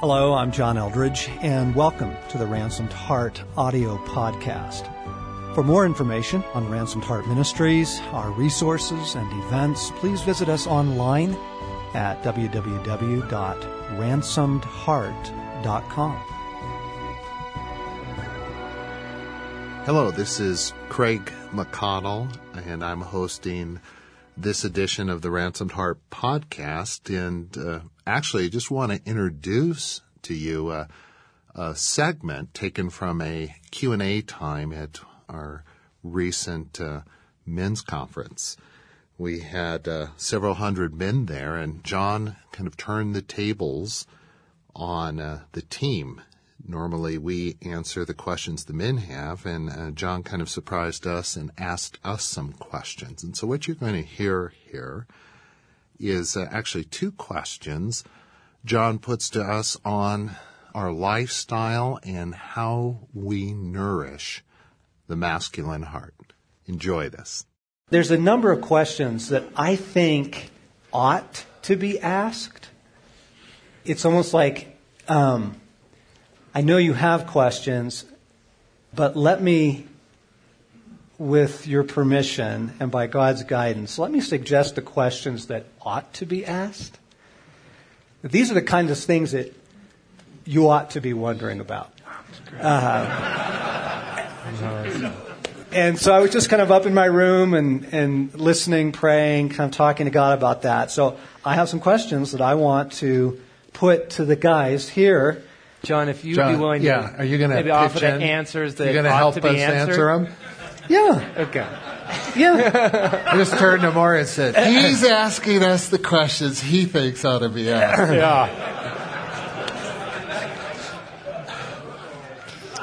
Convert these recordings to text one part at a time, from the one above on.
Hello, I'm John Eldredge, and welcome to the Ransomed Heart audio podcast. For more information on Ransomed Heart Ministries, our resources, and events, please visit us online at www.ransomedheart.com. Hello, this is Craig McConnell, and I'm hosting this edition of the Ransomed Heart podcast. And uh, actually, I just want to introduce to you a, a segment taken from a Q&A time at our recent uh, men's conference. We had uh, several hundred men there, and John kind of turned the tables on uh, the team. Normally, we answer the questions the men have, and uh, John kind of surprised us and asked us some questions. And so, what you're going to hear here is uh, actually two questions John puts to us on our lifestyle and how we nourish the masculine heart. Enjoy this. There's a number of questions that I think ought to be asked. It's almost like um, I know you have questions, but let me, with your permission and by God's guidance, let me suggest the questions that ought to be asked. These are the kinds of things that you ought to be wondering about. Uh, and so I was just kind of up in my room and, and listening, praying, kind of talking to God about that. So I have some questions that I want to put to the guys here John, if you'd John, be willing yeah, to are you gonna maybe offer pitch the answers that You're going to ought help to be us answered? answer them? Yeah, Okay. yeah. I just turned to Maury and said, he's asking us the questions he thinks ought to be asked. Yeah.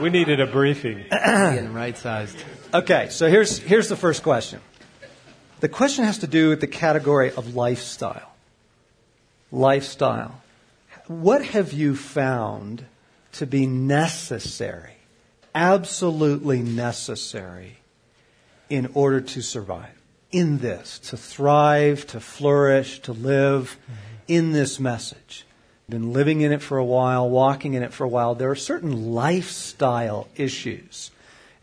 We needed a briefing. Getting right sized. Okay, so here's, here's the first question. The question has to do with the category of lifestyle. Lifestyle. What have you found to be necessary, absolutely necessary, in order to survive? In this, to thrive, to flourish, to live mm-hmm. in this message. Been living in it for a while, walking in it for a while. There are certain lifestyle issues.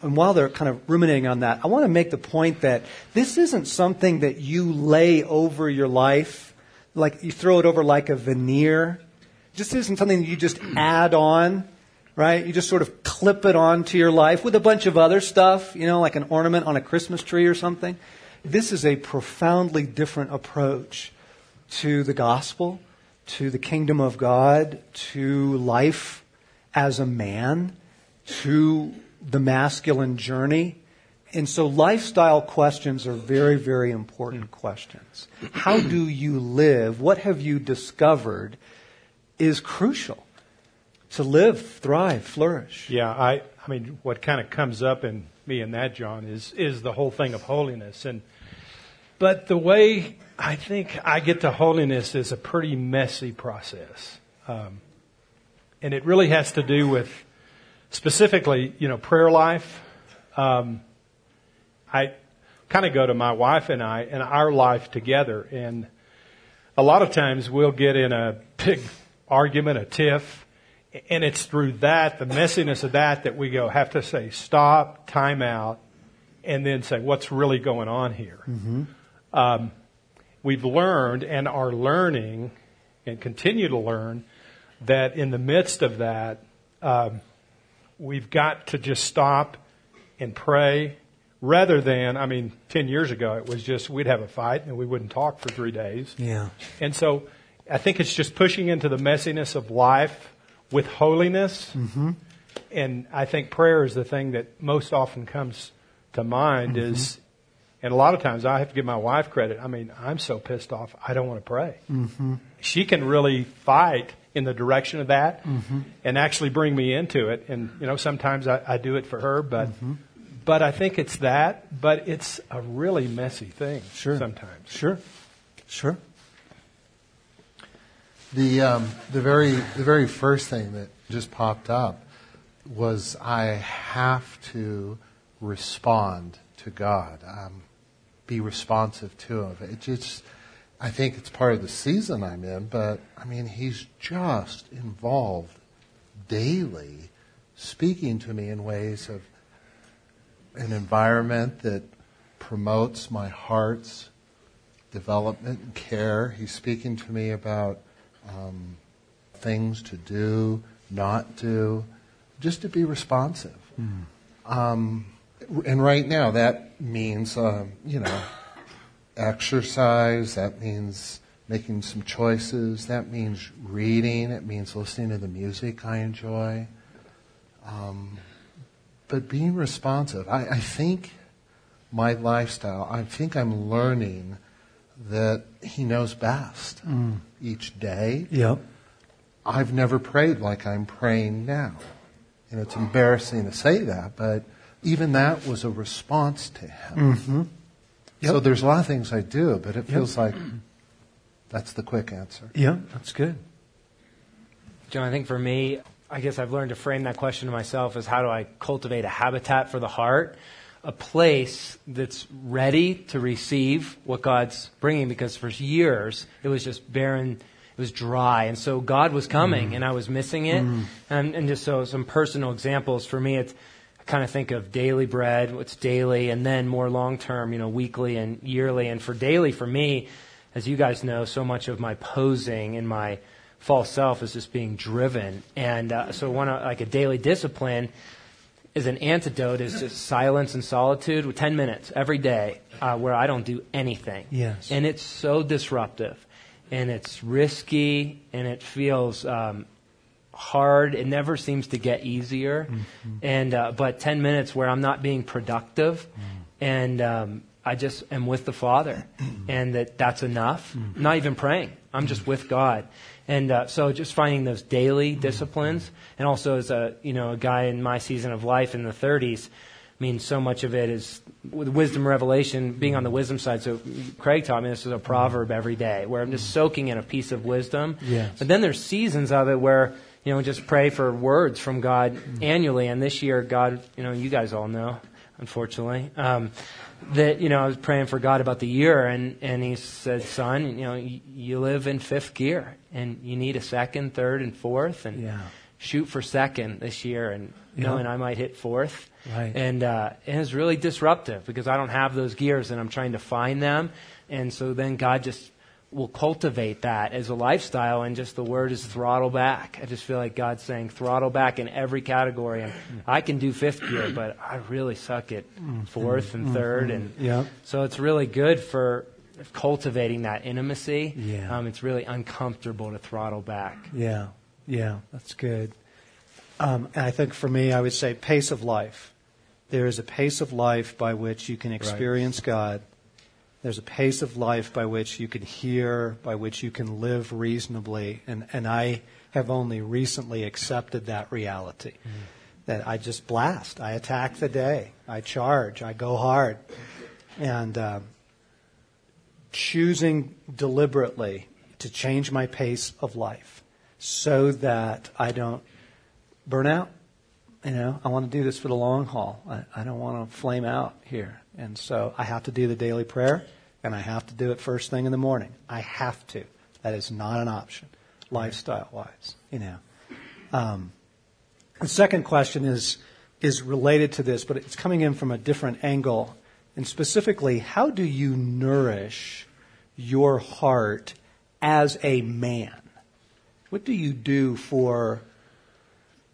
And while they're kind of ruminating on that, I want to make the point that this isn't something that you lay over your life, like you throw it over like a veneer. This isn't something you just add on, right? You just sort of clip it onto your life with a bunch of other stuff, you know, like an ornament on a Christmas tree or something. This is a profoundly different approach to the gospel, to the kingdom of God, to life as a man, to the masculine journey. And so lifestyle questions are very, very important questions. How do you live? What have you discovered is crucial to live, thrive, flourish. Yeah, I, I mean, what kind of comes up in me and that, John, is, is the whole thing of holiness. And, but the way I think I get to holiness is a pretty messy process. Um, and it really has to do with specifically, you know, prayer life. Um, I kind of go to my wife and I and our life together. And a lot of times we'll get in a big argument, a tiff, and it's through that, the messiness of that, that we go have to say stop, time out, and then say what's really going on here. Um, we've learned and are learning and continue to learn that in the midst of that, um, we've got to just stop and pray rather than, I mean, 10 years ago, it was just we'd have a fight and we wouldn't talk for three days. Yeah. And so I think it's just pushing into the messiness of life with holiness. Mm-hmm. And I think prayer is the thing that most often comes to mind Mm-hmm. is, and a lot of times I have to give my wife credit. I mean, I'm so pissed off, I don't want to pray. Mm-hmm. She can really fight in the direction of that Mm-hmm. and actually bring me into it. And, you know, sometimes I, I do it for her, but, Mm-hmm. but I think it's that, but it's a really messy thing Sure. sometimes. Sure. Sure. The, um, the, very, the very first thing that just popped up was I have to respond to God, um, be responsive to Him. It just, I think it's part of the season I'm in, but I mean, he's just involved daily, speaking to me in ways of an environment that promotes my heart's development and care. He's speaking to me about um, things to do, not do, just to be responsive. Um, and right now, that means, um, you know, exercise, that means making some choices, that means reading, it means listening to the music I enjoy. Um, but being responsive, I, I think my lifestyle, I think I'm learning that He knows best mm. each day. Yep. I've never prayed like I'm praying now. And it's embarrassing to say that, but even that was a response to Him. Mm-hmm. So there's a lot of things I do, but it feels like that's the quick answer. Yep. That's good. John, I think for me, I guess I've learned to frame that question to myself as how do I cultivate a habitat for the heart, a place that's ready to receive what God's bringing because for years it was just barren, it was dry. And so God was coming mm. and I was missing it. Mm. And, and just so some personal examples for me, it's, I kind of think of daily bread, what's daily, and then more long term, you know, weekly and yearly. And for daily, for me, as you guys know, so much of my posing and my false self is just being driven. And uh, so, one of, like a daily discipline is an antidote is just silence and solitude with 10 minutes every day uh, where I don't do anything. Yes. And it's so disruptive and it's risky and it feels um, hard. It never seems to get easier. And uh, but 10 minutes where I'm not being productive and um, I just am with the Father and that that's enough. I'm not even praying. I'm just with God. And uh, so just finding those daily mm-hmm. disciplines and also as a you know a guy in my season of life in the 30s I mean, so much of it is with wisdom revelation, being on the mm-hmm. wisdom side. So Craig taught me this is a mm-hmm. proverb every day where I'm just soaking in a piece of wisdom. Yes. But then there's seasons of it where, you know, just pray for words from God annually. And this year, God, you know, you guys all know, unfortunately, um, that, you know, I was praying for God about the year and, and he said, son, you know, you, you live in fifth gear and you need a second, third, and fourth. And Yeah. shoot for second this year and Yeah. knowing I might hit fourth. Right. And, uh, and it's really disruptive because I don't have those gears and I'm trying to find them. And so then God just will cultivate that as a lifestyle and just the word is throttle back. I just feel like God's saying throttle back in every category. And I can do fifth gear, but I really suck at fourth and third. And Yeah. so it's really good for cultivating that intimacy. Yeah. Um, it's really uncomfortable to throttle back. Yeah, yeah, that's good. Um, and I think for me, I would say pace of life. There is a pace of life by which you can experience God. There's a pace of life by which you can hear, by which you can live reasonably. And, and I have only recently accepted that reality. That I just blast. I attack the day. I charge. I go hard. And um, choosing deliberately to change my pace of life so that I don't burn out. You know, I want to do this for the long haul. I, I don't want to flame out here. And so I have to do the daily prayer and I have to do it first thing in the morning. I have to. That is not an option, lifestyle wise, you know. Um, the second question is, is related to this, but it's coming in from a different angle. And specifically, how do you nourish your heart as a man? What do you do for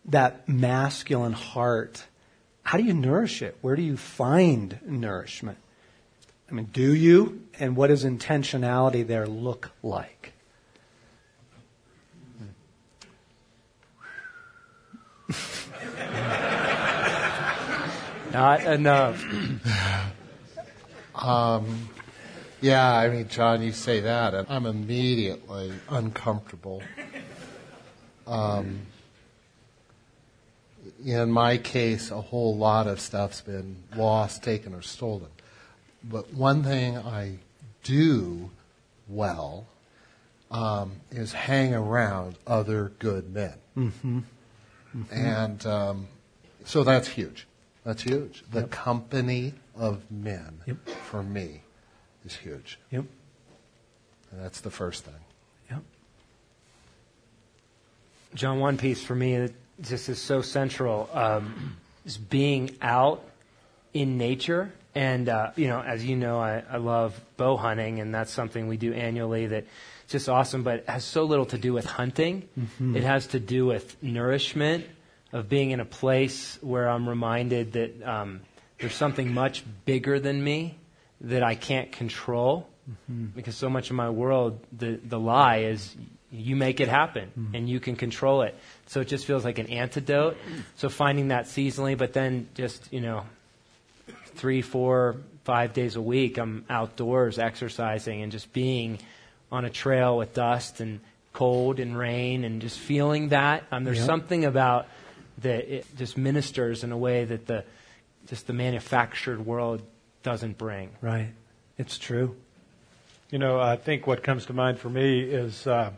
that masculine heart? How do you nourish it? Where do you find nourishment? I mean, do you? And what does intentionality there look like? Not enough. Yeah, I mean, John, you say that, and I'm immediately uncomfortable. Um, in my case, a whole lot of stuff's been lost, taken, or stolen. But one thing I do well um, is hang around other good men. Mm-hmm. And um, so that's huge. That's huge. The company of men, Yep. for me, is huge. Yep. And that's the first thing. Yep. John, one piece for me that just is so central um, is being out in nature. And, uh, you know, as you know, I, I love bow hunting, and that's something we do annually that just awesome, but it has so little to do with hunting. Mm-hmm. It has to do with nourishment, of being in a place where I'm reminded that um, there's something much bigger than me that I can't control. Mm-hmm. Because so much of my world, the, the lie is you make it happen mm-hmm. and you can control it. So it just feels like an antidote. So finding that seasonally, but then just, you know, three, four, five days a week, I'm outdoors exercising and just being on a trail with dust and cold and rain and just feeling that. Um, there's yep. something about that it just ministers in a way that the just the manufactured world doesn't bring. Right. It's true. You know, I think what comes to mind for me is uh,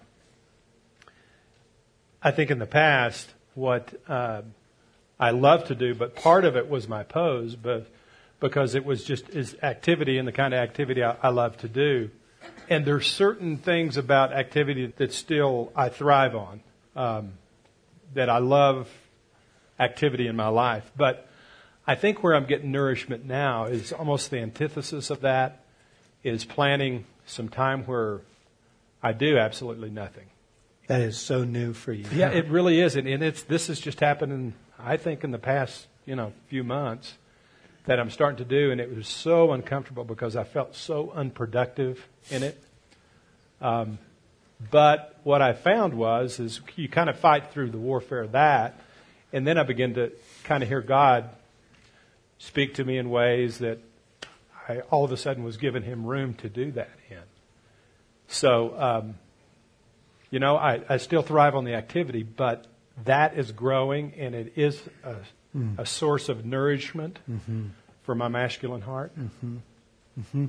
I think in the past what uh, I love to do, but part of it was my pose, but because it was just is activity and the kind of activity I, I love to do. And there's certain things about activity that still I thrive on, um, that I love activity in my life. But I think where I'm getting nourishment now is almost the antithesis of that, is planning some time where I do absolutely nothing. That is so new for you. Yeah, it really is, and, and it's this has just happened, in, I think, in the past you know few months that I'm starting to do, and it was so uncomfortable because I felt so unproductive in it. Um, but what I found was, is you kind of fight through the warfare of that, and then I begin to kind of hear God speak to me in ways that I all of a sudden was giving Him room to do that in. So, um, you know, I, I still thrive on the activity, but that is growing, and it is a mm. a source of nourishment mm-hmm. for my masculine heart. Mm-hmm. Mm-hmm.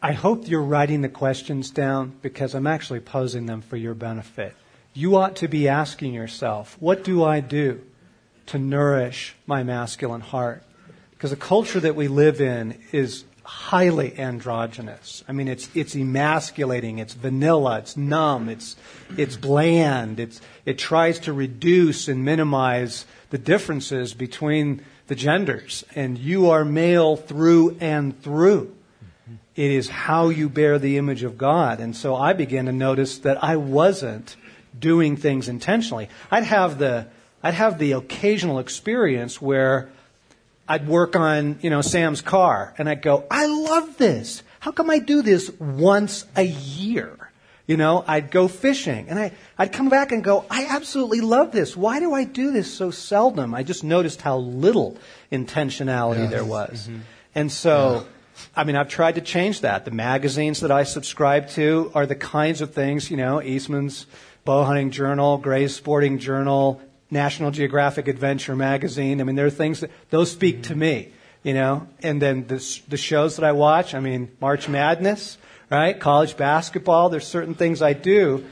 I hope you're writing the questions down because I'm actually posing them for your benefit. You ought to be asking yourself, what do I do to nourish my masculine heart? Because the culture that we live in is highly androgynous. I mean, it's it's emasculating. It's vanilla. It's numb. It's it's bland. It's it tries to reduce and minimize the differences between the genders. And you are male through and through. It is how you bear the image of God. And so I began to notice that I wasn't doing things intentionally. I'd have the, I'd have the occasional experience where I'd work on, you know, Sam's car and I'd go, I love this. How come I do this once a year? You know, I'd go fishing and I, I'd come back and go, I absolutely love this. Why do I do this so seldom? I just noticed how little intentionality yes. there was. Mm-hmm. And so, yeah. I mean, I've tried to change that. The magazines that I subscribe to are the kinds of things, you know, Eastman's Bow Hunting Journal, Gray's Sporting Journal, National Geographic Adventure Magazine. I mean, there are things that, those speak to me, you know, and then the, the shows that I watch, I mean, March Madness, right? College basketball, there's certain things I do.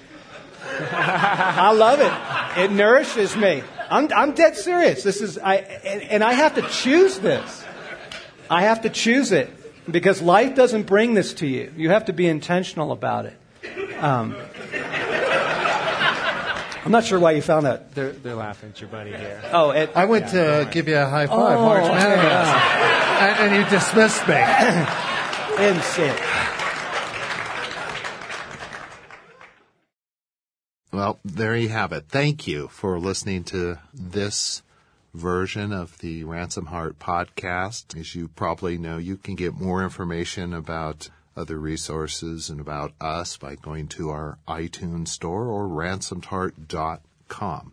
I love it. It nourishes me. I'm, I'm dead serious. This is, I, and, and I have to choose this. I have to choose it because life doesn't bring this to you. You have to be intentional about it. Um, I'm not sure why you found that. They're, they're laughing at your buddy here. Oh, it, I went yeah, to give you a high five, oh, March Madness, and, and, you dismissed me. and Insane. Well, there you have it. Thank you for listening to this version of the Ransom Heart podcast. As you probably know, you can get more information about other resources and about us by going to our iTunes store or ransomedheart.com.